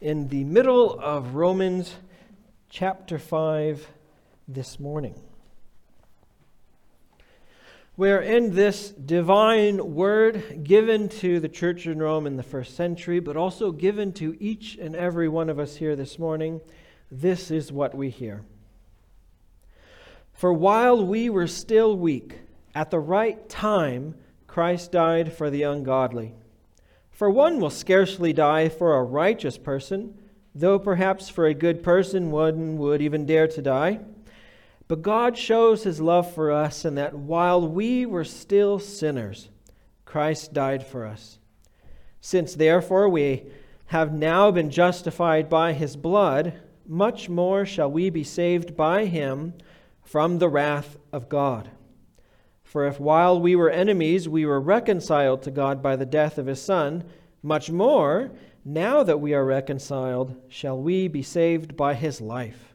in the middle of Romans chapter 5 this morning. We're in this divine word given to the church in Rome in the first century, but also given to each and every one of us here this morning, this is what we hear. For while we were still weak, at the right time, Christ died for the ungodly. For one will scarcely die for a righteous person, though perhaps for a good person one would even dare to die. But God shows his love for us in that while we were still sinners, Christ died for us. Since therefore we have now been justified by his blood, much more shall we be saved by him from the wrath of God. For if while we were enemies we were reconciled to God by the death of his Son, much more, now that we are reconciled, shall we be saved by his life.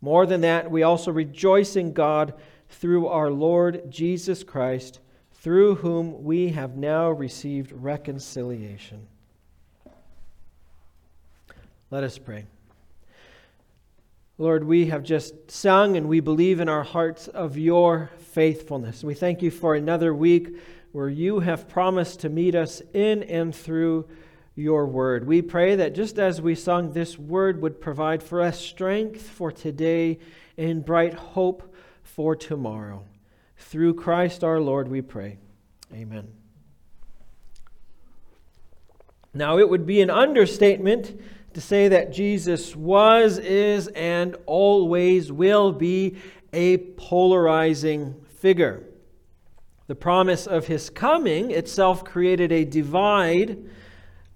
More than that, we also rejoice in God through our Lord Jesus Christ, through whom we have now received reconciliation. Let us pray. Lord, we have just sung and we believe in our hearts of your faithfulness. We thank you for another week where you have promised to meet us in and through your word. We pray that just as we sung, this word would provide for us strength for today and bright hope for tomorrow. Through Christ our Lord, we pray. Amen. Now, it would be an understatement to say that Jesus was, is, and always will be a polarizing figure. The promise of his coming itself created a divide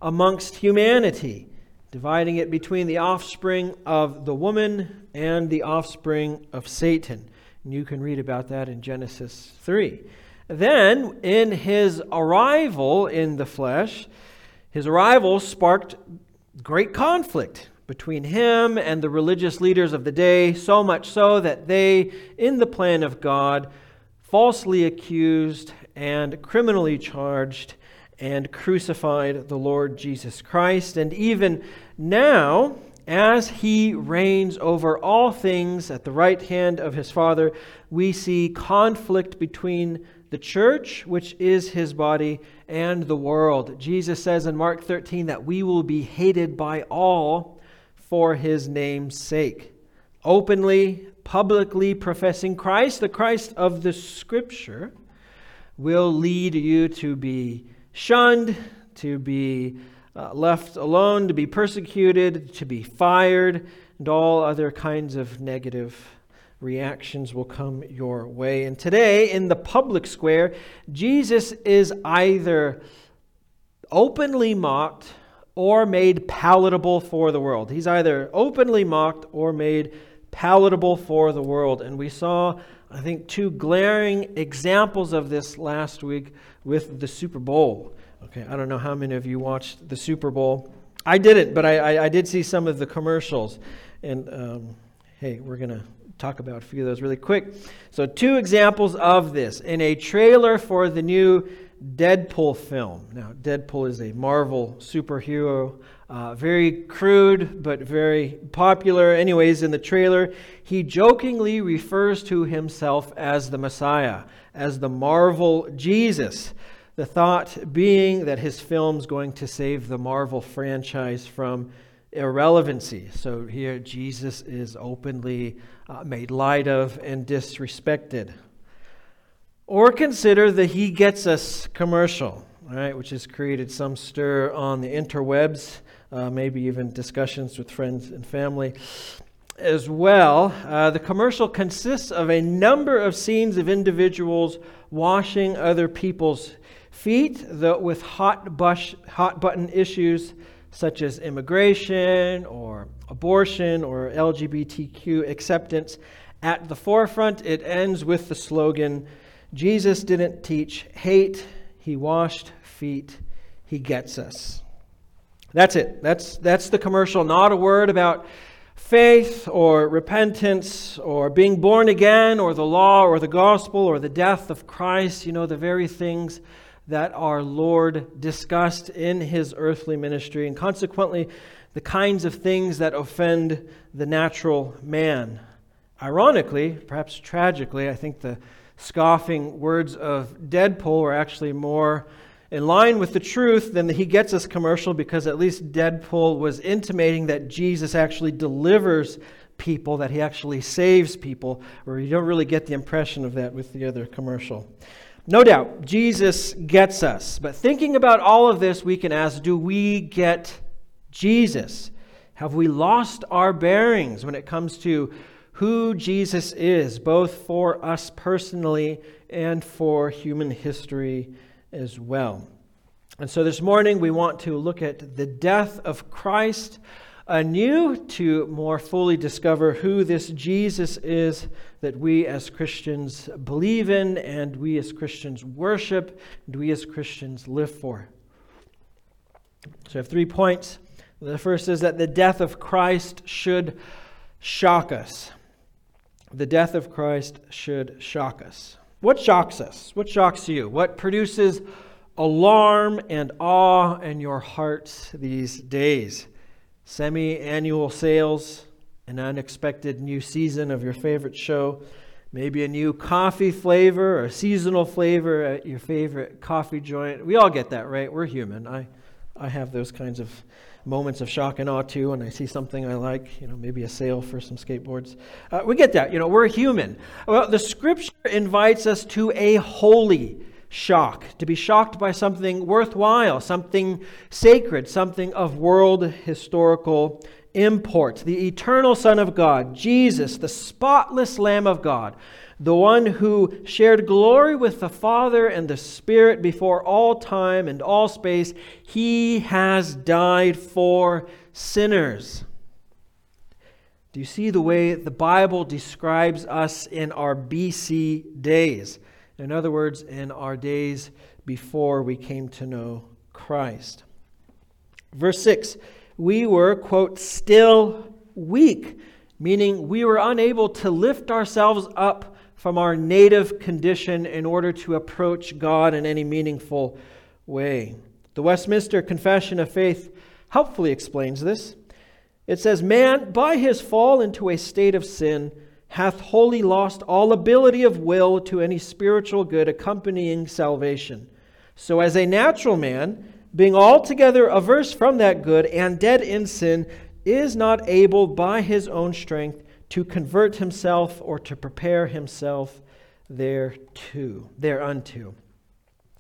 amongst humanity, dividing it between the offspring of the woman and the offspring of Satan. And you can read about that in Genesis 3. Then, in his arrival in the flesh, his arrival sparked great conflict between him and the religious leaders of the day, so much so that they, in the plan of God, falsely accused and criminally charged and crucified the Lord Jesus Christ. And even now, as he reigns over all things at the right hand of his Father, we see conflict between the church, which is his body, and the world. Jesus says in Mark 13 that we will be hated by all for his name's sake. Openly, publicly professing Christ, the Christ of the Scripture, will lead you to be shunned, to be uh, left alone, to be persecuted, to be fired, and all other kinds of negative reactions will come your way. And today, in the public square, Jesus is either openly mocked or made palatable for the world. He's either openly mocked or made palatable for the world. And we saw, I think, two glaring examples of this last week with the Super Bowl. Okay, I don't know how many of you watched the Super Bowl. I didn't, but I, I, I did see some of the commercials. And um, hey, we're going to talk about a few of those really quick. So, two examples of this. In a trailer for the new Deadpool film. Now, Deadpool is a Marvel superhero, uh, very crude but very popular. Anyways, in the trailer, he jokingly refers to himself as the Messiah, as the Marvel Jesus. The thought being that his film's going to save the Marvel franchise from irrelevancy. So here, Jesus is openly uh, made light of and disrespected. Or consider the He Gets Us commercial, right, which has created some stir on the interwebs, uh, maybe even discussions with friends and family as well. Uh, the commercial consists of a number of scenes of individuals washing other people's feet, though with hot, bush, hot button issues such as immigration or abortion or LGBTQ acceptance at the forefront. It ends with the slogan Jesus didn't teach hate, he washed feet, he gets us. That's it. That's, that's the commercial. Not a word about faith or repentance or being born again or the law or the gospel or the death of Christ. You know, the very things that our Lord discussed in his earthly ministry. And consequently, the kinds of things that offend the natural man. Ironically, perhaps tragically, I think the scoffing words of Deadpool were actually more in line with the truth than the He Gets Us commercial because at least Deadpool was intimating that Jesus actually delivers people, that he actually saves people, where you don't really get the impression of that with the other commercial. No doubt, Jesus gets us. But thinking about all of this, we can ask do we get Jesus? Have we lost our bearings when it comes to who Jesus is, both for us personally and for human history as well? And so this morning we want to look at the death of Christ anew to more fully discover who this Jesus is that we as Christians believe in and we as Christians worship and we as Christians live for. So I have three points. The first is that the death of Christ should shock us. The death of Christ should shock us. What shocks us? What shocks you? What produces alarm and awe in your hearts these days? semi annual sales, an unexpected new season of your favorite show, maybe a new coffee flavor or seasonal flavor at your favorite coffee joint. We all get that, right? We're human. I, I have those kinds of moments of shock and awe too when I see something I like, you know, maybe a sale for some skateboards. Uh, we get that, you know, we're human. Well, the scripture invites us to a holy shock, to be shocked by something worthwhile, something sacred, something of world historical import. The eternal Son of God, Jesus, the spotless Lamb of God, the one who shared glory with the Father and the Spirit before all time and all space, he has died for sinners. Do you see the way the Bible describes us in our BC days? In other words, in our days before we came to know Christ. Verse 6 We were, quote, still weak, meaning we were unable to lift ourselves up from our native condition in order to approach God in any meaningful way. The Westminster Confession of Faith helpfully explains this. It says, Man, by his fall into a state of sin, hath wholly lost all ability of will to any spiritual good accompanying salvation. So, as a natural man, being altogether averse from that good and dead in sin, is not able by his own strength to convert himself or to prepare himself thereto, thereunto.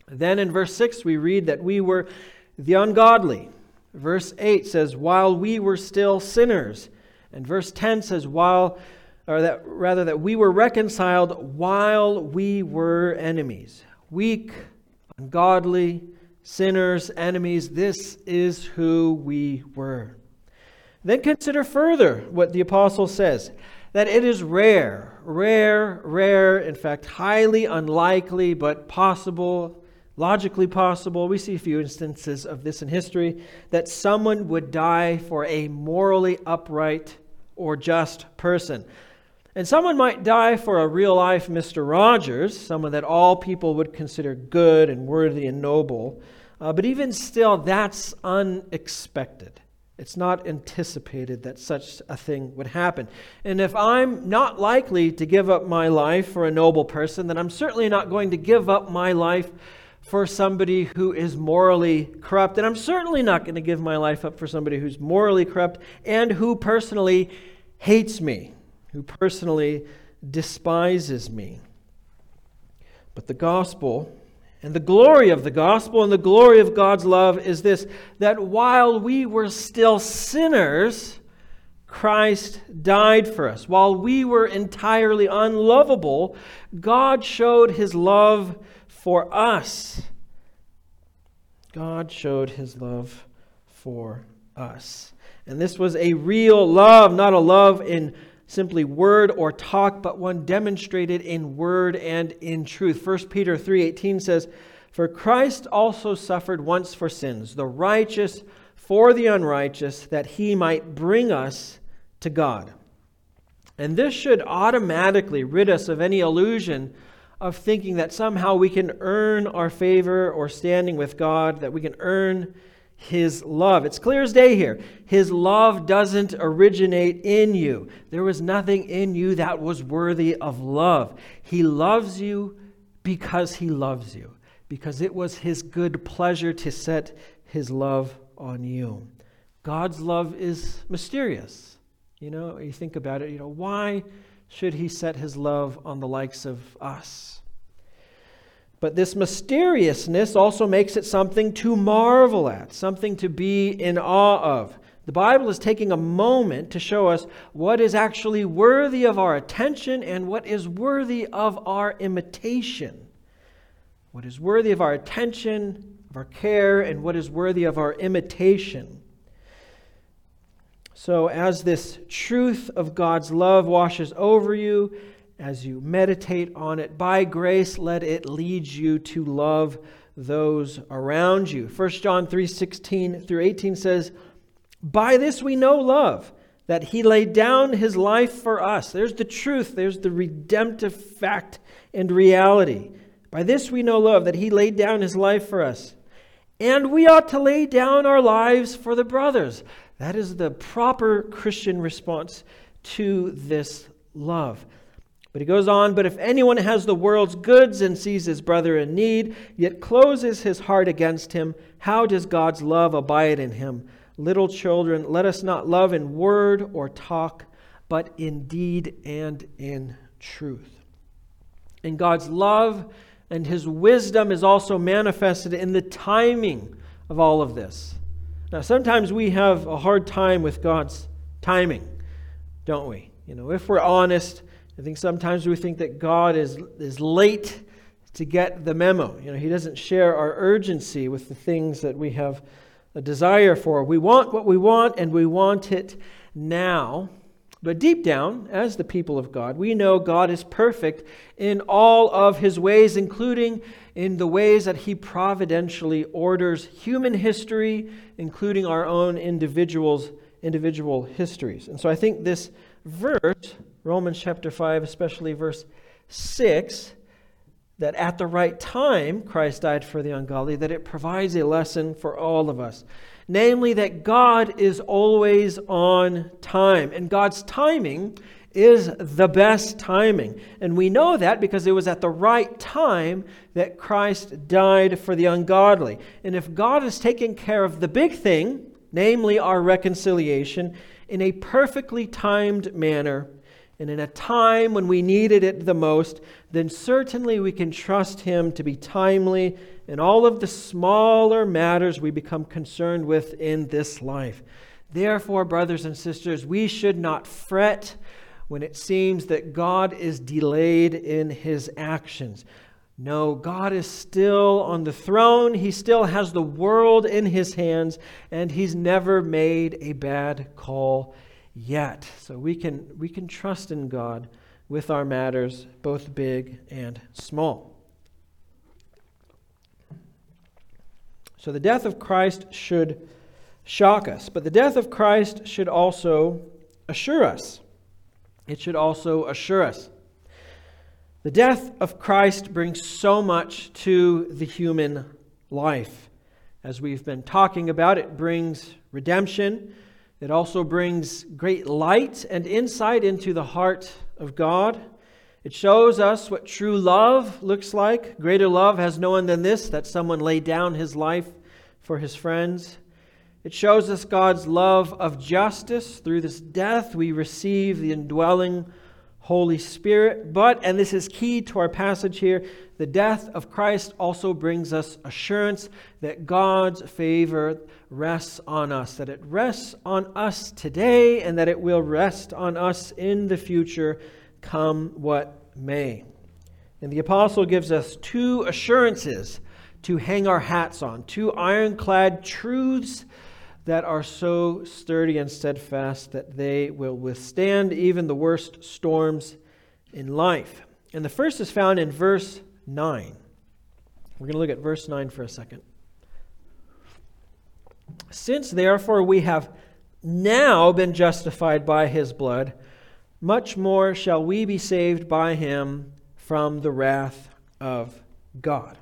Then in verse 6, we read that we were the ungodly. Verse 8 says, while we were still sinners. And verse 10 says, while or that rather that we were reconciled while we were enemies. Weak, ungodly, sinners, enemies, this is who we were. Then consider further what the apostle says that it is rare, rare, rare, in fact, highly unlikely, but possible, logically possible. We see a few instances of this in history that someone would die for a morally upright or just person. And someone might die for a real life Mr. Rogers, someone that all people would consider good and worthy and noble. Uh, but even still, that's unexpected. It's not anticipated that such a thing would happen. And if I'm not likely to give up my life for a noble person, then I'm certainly not going to give up my life for somebody who is morally corrupt. And I'm certainly not going to give my life up for somebody who's morally corrupt and who personally hates me who personally despises me. But the gospel and the glory of the gospel and the glory of God's love is this that while we were still sinners, Christ died for us. While we were entirely unlovable, God showed his love for us. God showed his love for us. And this was a real love, not a love in simply word or talk, but one demonstrated in word and in truth. 1 Peter 3:18 says, "For Christ also suffered once for sins, the righteous for the unrighteous, that he might bring us to God." And this should automatically rid us of any illusion of thinking that somehow we can earn our favor or standing with God, that we can earn his love. It's clear as day here. His love doesn't originate in you. There was nothing in you that was worthy of love. He loves you because he loves you, because it was his good pleasure to set his love on you. God's love is mysterious. You know, you think about it, you know, why should he set his love on the likes of us? But this mysteriousness also makes it something to marvel at, something to be in awe of. The Bible is taking a moment to show us what is actually worthy of our attention and what is worthy of our imitation. What is worthy of our attention, of our care, and what is worthy of our imitation. So, as this truth of God's love washes over you, as you meditate on it. By grace, let it lead you to love those around you. 1 John 3 16 through 18 says, By this we know love, that he laid down his life for us. There's the truth, there's the redemptive fact and reality. By this we know love, that he laid down his life for us. And we ought to lay down our lives for the brothers. That is the proper Christian response to this love. But he goes on, but if anyone has the world's goods and sees his brother in need, yet closes his heart against him, how does God's love abide in him? Little children, let us not love in word or talk, but in deed and in truth. And God's love and his wisdom is also manifested in the timing of all of this. Now, sometimes we have a hard time with God's timing, don't we? You know, if we're honest, I think sometimes we think that God is, is late to get the memo. You know, He doesn't share our urgency with the things that we have a desire for. We want what we want, and we want it now. But deep down, as the people of God, we know God is perfect in all of His ways, including in the ways that He providentially orders human history, including our own individuals, individual histories. And so I think this verse Romans chapter 5, especially verse 6, that at the right time Christ died for the ungodly, that it provides a lesson for all of us. Namely, that God is always on time, and God's timing is the best timing. And we know that because it was at the right time that Christ died for the ungodly. And if God is taking care of the big thing, namely our reconciliation, in a perfectly timed manner, and in a time when we needed it the most, then certainly we can trust Him to be timely in all of the smaller matters we become concerned with in this life. Therefore, brothers and sisters, we should not fret when it seems that God is delayed in His actions. No, God is still on the throne. He still has the world in His hands, and He's never made a bad call yet. So we can, we can trust in God with our matters, both big and small. So the death of Christ should shock us, but the death of Christ should also assure us. It should also assure us. The death of Christ brings so much to the human life. As we've been talking about, it brings redemption, it also brings great light and insight into the heart of God. It shows us what true love looks like. Greater love has no one than this, that someone lay down his life for his friends. It shows us God's love of justice. Through this death, we receive the indwelling Holy Spirit. But, and this is key to our passage here, the death of Christ also brings us assurance that God's favor rests on us, that it rests on us today, and that it will rest on us in the future, come what may. And the apostle gives us two assurances to hang our hats on, two ironclad truths that are so sturdy and steadfast that they will withstand even the worst storms in life. And the first is found in verse 9. We're going to look at verse 9 for a second. Since therefore we have now been justified by his blood, much more shall we be saved by him from the wrath of God.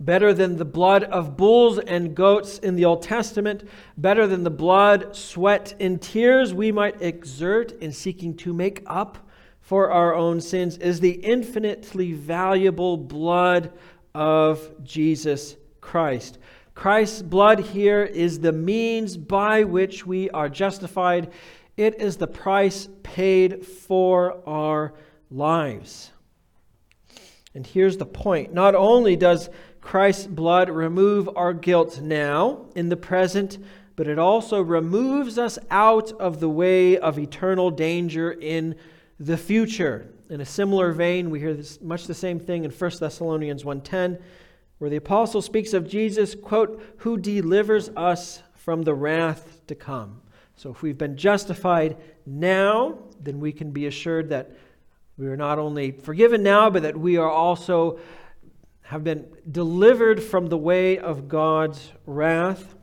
Better than the blood of bulls and goats in the Old Testament, better than the blood, sweat, and tears we might exert in seeking to make up for our own sins, is the infinitely valuable blood of Jesus Christ. Christ's blood here is the means by which we are justified. It is the price paid for our lives. And here's the point not only does Christ's blood remove our guilt now, in the present, but it also removes us out of the way of eternal danger in the future. In a similar vein, we hear this, much the same thing in 1 Thessalonians 1:10, where the apostle speaks of Jesus, quote, who delivers us from the wrath to come. So if we've been justified now, then we can be assured that we are not only forgiven now, but that we are also have been delivered from the way of God's wrath.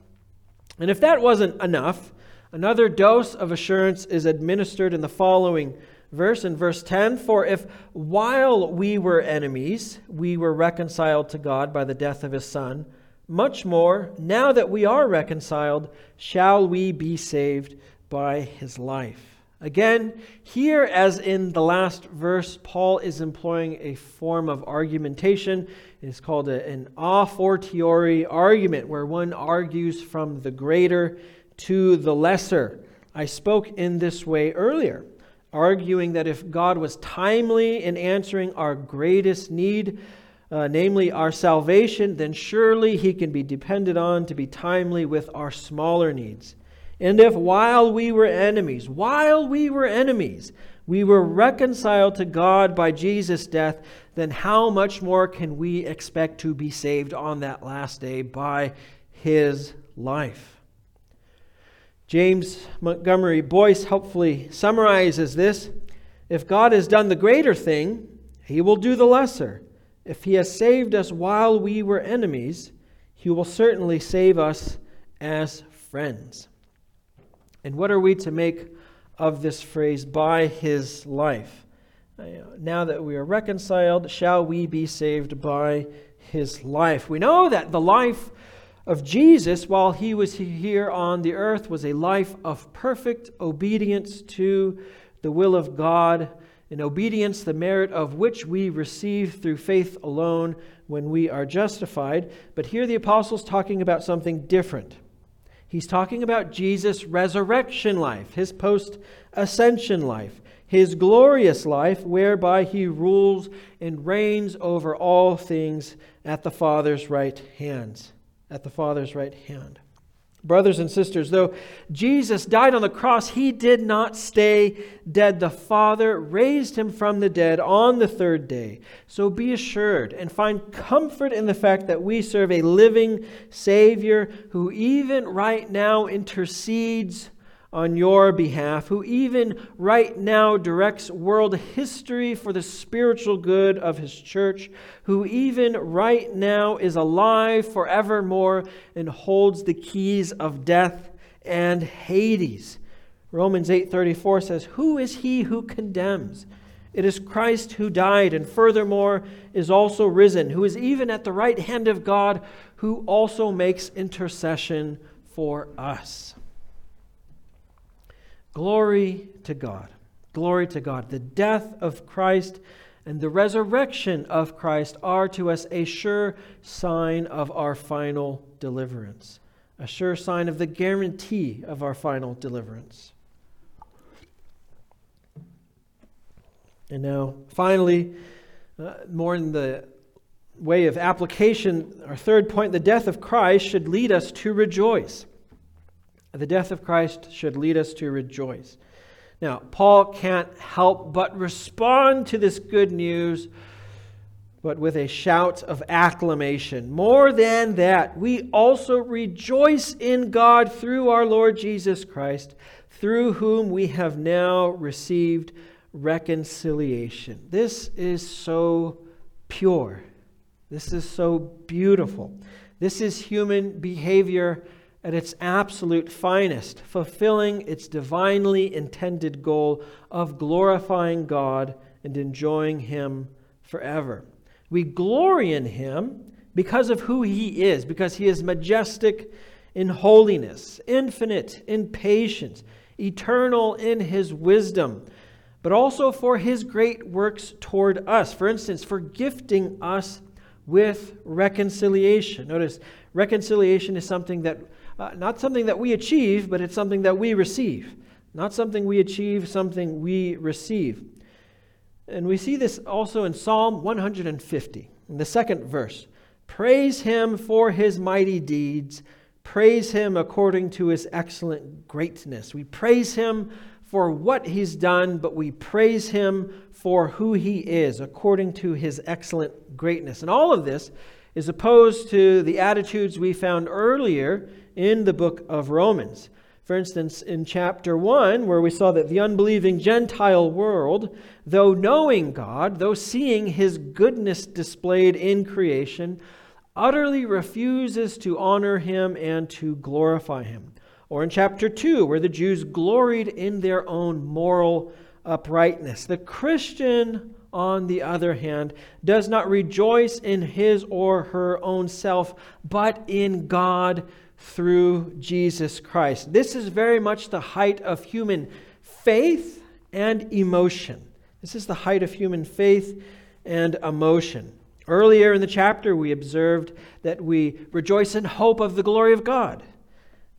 And if that wasn't enough, another dose of assurance is administered in the following verse, in verse 10 For if while we were enemies, we were reconciled to God by the death of his Son, much more, now that we are reconciled, shall we be saved by his life. Again, here, as in the last verse, Paul is employing a form of argumentation. It is called a, an a fortiori argument, where one argues from the greater to the lesser. I spoke in this way earlier, arguing that if God was timely in answering our greatest need, uh, namely our salvation, then surely he can be depended on to be timely with our smaller needs. And if while we were enemies, while we were enemies, we were reconciled to God by Jesus' death, then how much more can we expect to be saved on that last day by his life? James Montgomery Boice helpfully summarizes this If God has done the greater thing, he will do the lesser. If he has saved us while we were enemies, he will certainly save us as friends. And what are we to make of this phrase, by his life? Uh, now that we are reconciled, shall we be saved by his life? We know that the life of Jesus while he was here on the earth was a life of perfect obedience to the will of God, an obedience, the merit of which we receive through faith alone when we are justified. But here the apostle's talking about something different. He's talking about Jesus' resurrection life, his post ascension life, his glorious life, whereby he rules and reigns over all things at the Father's right hand. At the Father's right hand. Brothers and sisters, though Jesus died on the cross, he did not stay dead. The Father raised him from the dead on the third day. So be assured and find comfort in the fact that we serve a living Savior who, even right now, intercedes on your behalf, who even right now directs world history for the spiritual good of his church, who even right now is alive forevermore and holds the keys of death and Hades. Romans 8:34 says, "Who is he who condemns?" It is Christ who died and furthermore is also risen, who is even at the right hand of God, who also makes intercession for us. Glory to God. Glory to God. The death of Christ and the resurrection of Christ are to us a sure sign of our final deliverance, a sure sign of the guarantee of our final deliverance. And now, finally, uh, more in the way of application, our third point the death of Christ should lead us to rejoice. The death of Christ should lead us to rejoice. Now, Paul can't help but respond to this good news, but with a shout of acclamation. More than that, we also rejoice in God through our Lord Jesus Christ, through whom we have now received reconciliation. This is so pure. This is so beautiful. This is human behavior at its absolute finest, fulfilling its divinely intended goal of glorifying God and enjoying Him forever. We glory in Him because of who he is, because he is majestic in holiness, infinite in patience, eternal in his wisdom, but also for his great works toward us. For instance, for gifting us with reconciliation. Notice, reconciliation is something that, uh, not something that we achieve, but it's something that we receive. Not something we achieve, something we receive. And we see this also in Psalm 150, in the second verse. Praise him for his mighty deeds. Praise him according to his excellent greatness. We praise him for what he's done, but we praise him for who he is according to his excellent greatness. And all of this is opposed to the attitudes we found earlier in the book of Romans. For instance, in chapter 1, where we saw that the unbelieving Gentile world, though knowing God, though seeing his goodness displayed in creation, utterly refuses to honor him and to glorify him. Or in chapter 2, where the Jews gloried in their own moral uprightness. The Christian, on the other hand, does not rejoice in his or her own self, but in God through Jesus Christ. This is very much the height of human faith and emotion. This is the height of human faith and emotion. Earlier in the chapter, we observed that we rejoice in hope of the glory of God,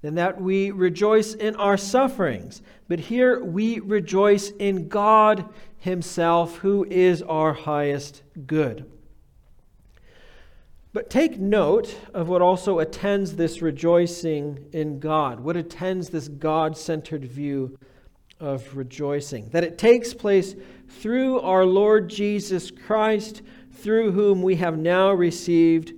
and that we rejoice in our sufferings. But here we rejoice in God Himself, who is our highest good. But take note of what also attends this rejoicing in God, what attends this God centered view of rejoicing. That it takes place through our Lord Jesus Christ, through whom we have now received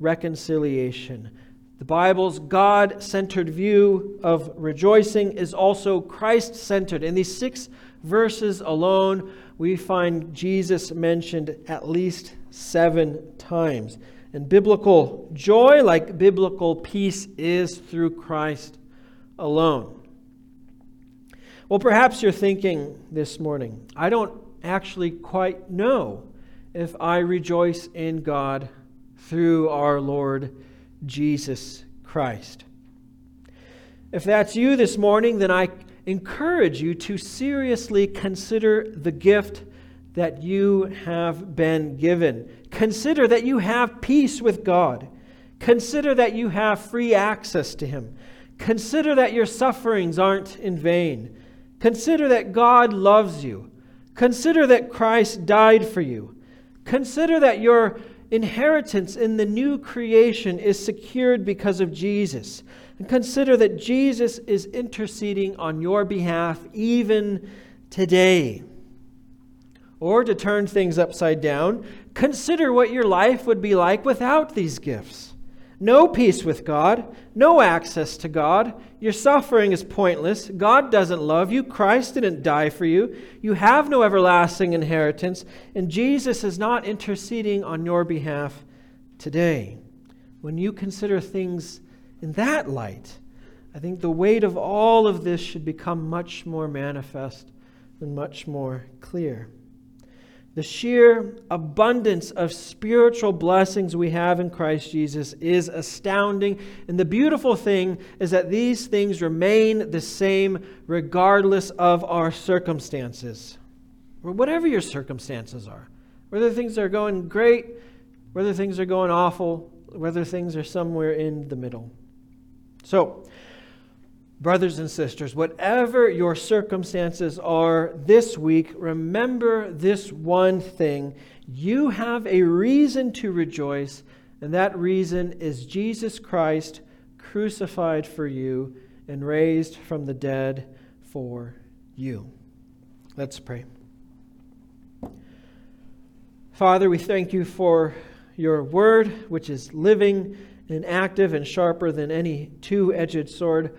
reconciliation. The Bible's God centered view of rejoicing is also Christ centered. In these six verses alone, we find Jesus mentioned at least seven times. And biblical joy, like biblical peace, is through Christ alone. Well, perhaps you're thinking this morning, I don't actually quite know if I rejoice in God through our Lord Jesus Christ. If that's you this morning, then I encourage you to seriously consider the gift that you have been given. Consider that you have peace with God. Consider that you have free access to Him. Consider that your sufferings aren't in vain. Consider that God loves you. Consider that Christ died for you. Consider that your inheritance in the new creation is secured because of Jesus. And consider that Jesus is interceding on your behalf even today. Or to turn things upside down, consider what your life would be like without these gifts. No peace with God, no access to God. Your suffering is pointless. God doesn't love you. Christ didn't die for you. You have no everlasting inheritance, and Jesus is not interceding on your behalf today. When you consider things in that light, I think the weight of all of this should become much more manifest and much more clear. The sheer abundance of spiritual blessings we have in Christ Jesus is astounding. And the beautiful thing is that these things remain the same regardless of our circumstances. Or whatever your circumstances are. Whether things are going great, whether things are going awful, whether things are somewhere in the middle. So, Brothers and sisters, whatever your circumstances are this week, remember this one thing. You have a reason to rejoice, and that reason is Jesus Christ crucified for you and raised from the dead for you. Let's pray. Father, we thank you for your word, which is living and active and sharper than any two edged sword.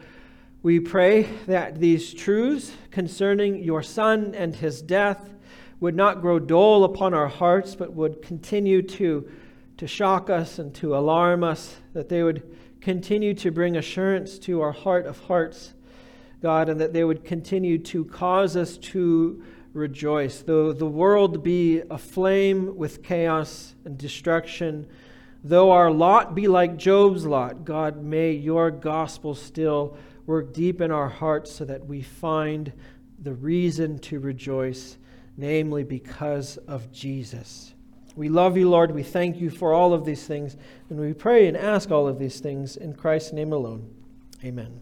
We pray that these truths concerning your Son and his death would not grow dull upon our hearts, but would continue to, to shock us and to alarm us, that they would continue to bring assurance to our heart of hearts, God, and that they would continue to cause us to rejoice. Though the world be aflame with chaos and destruction, Though our lot be like Job's lot, God, may your gospel still work deep in our hearts so that we find the reason to rejoice, namely because of Jesus. We love you, Lord. We thank you for all of these things. And we pray and ask all of these things in Christ's name alone. Amen.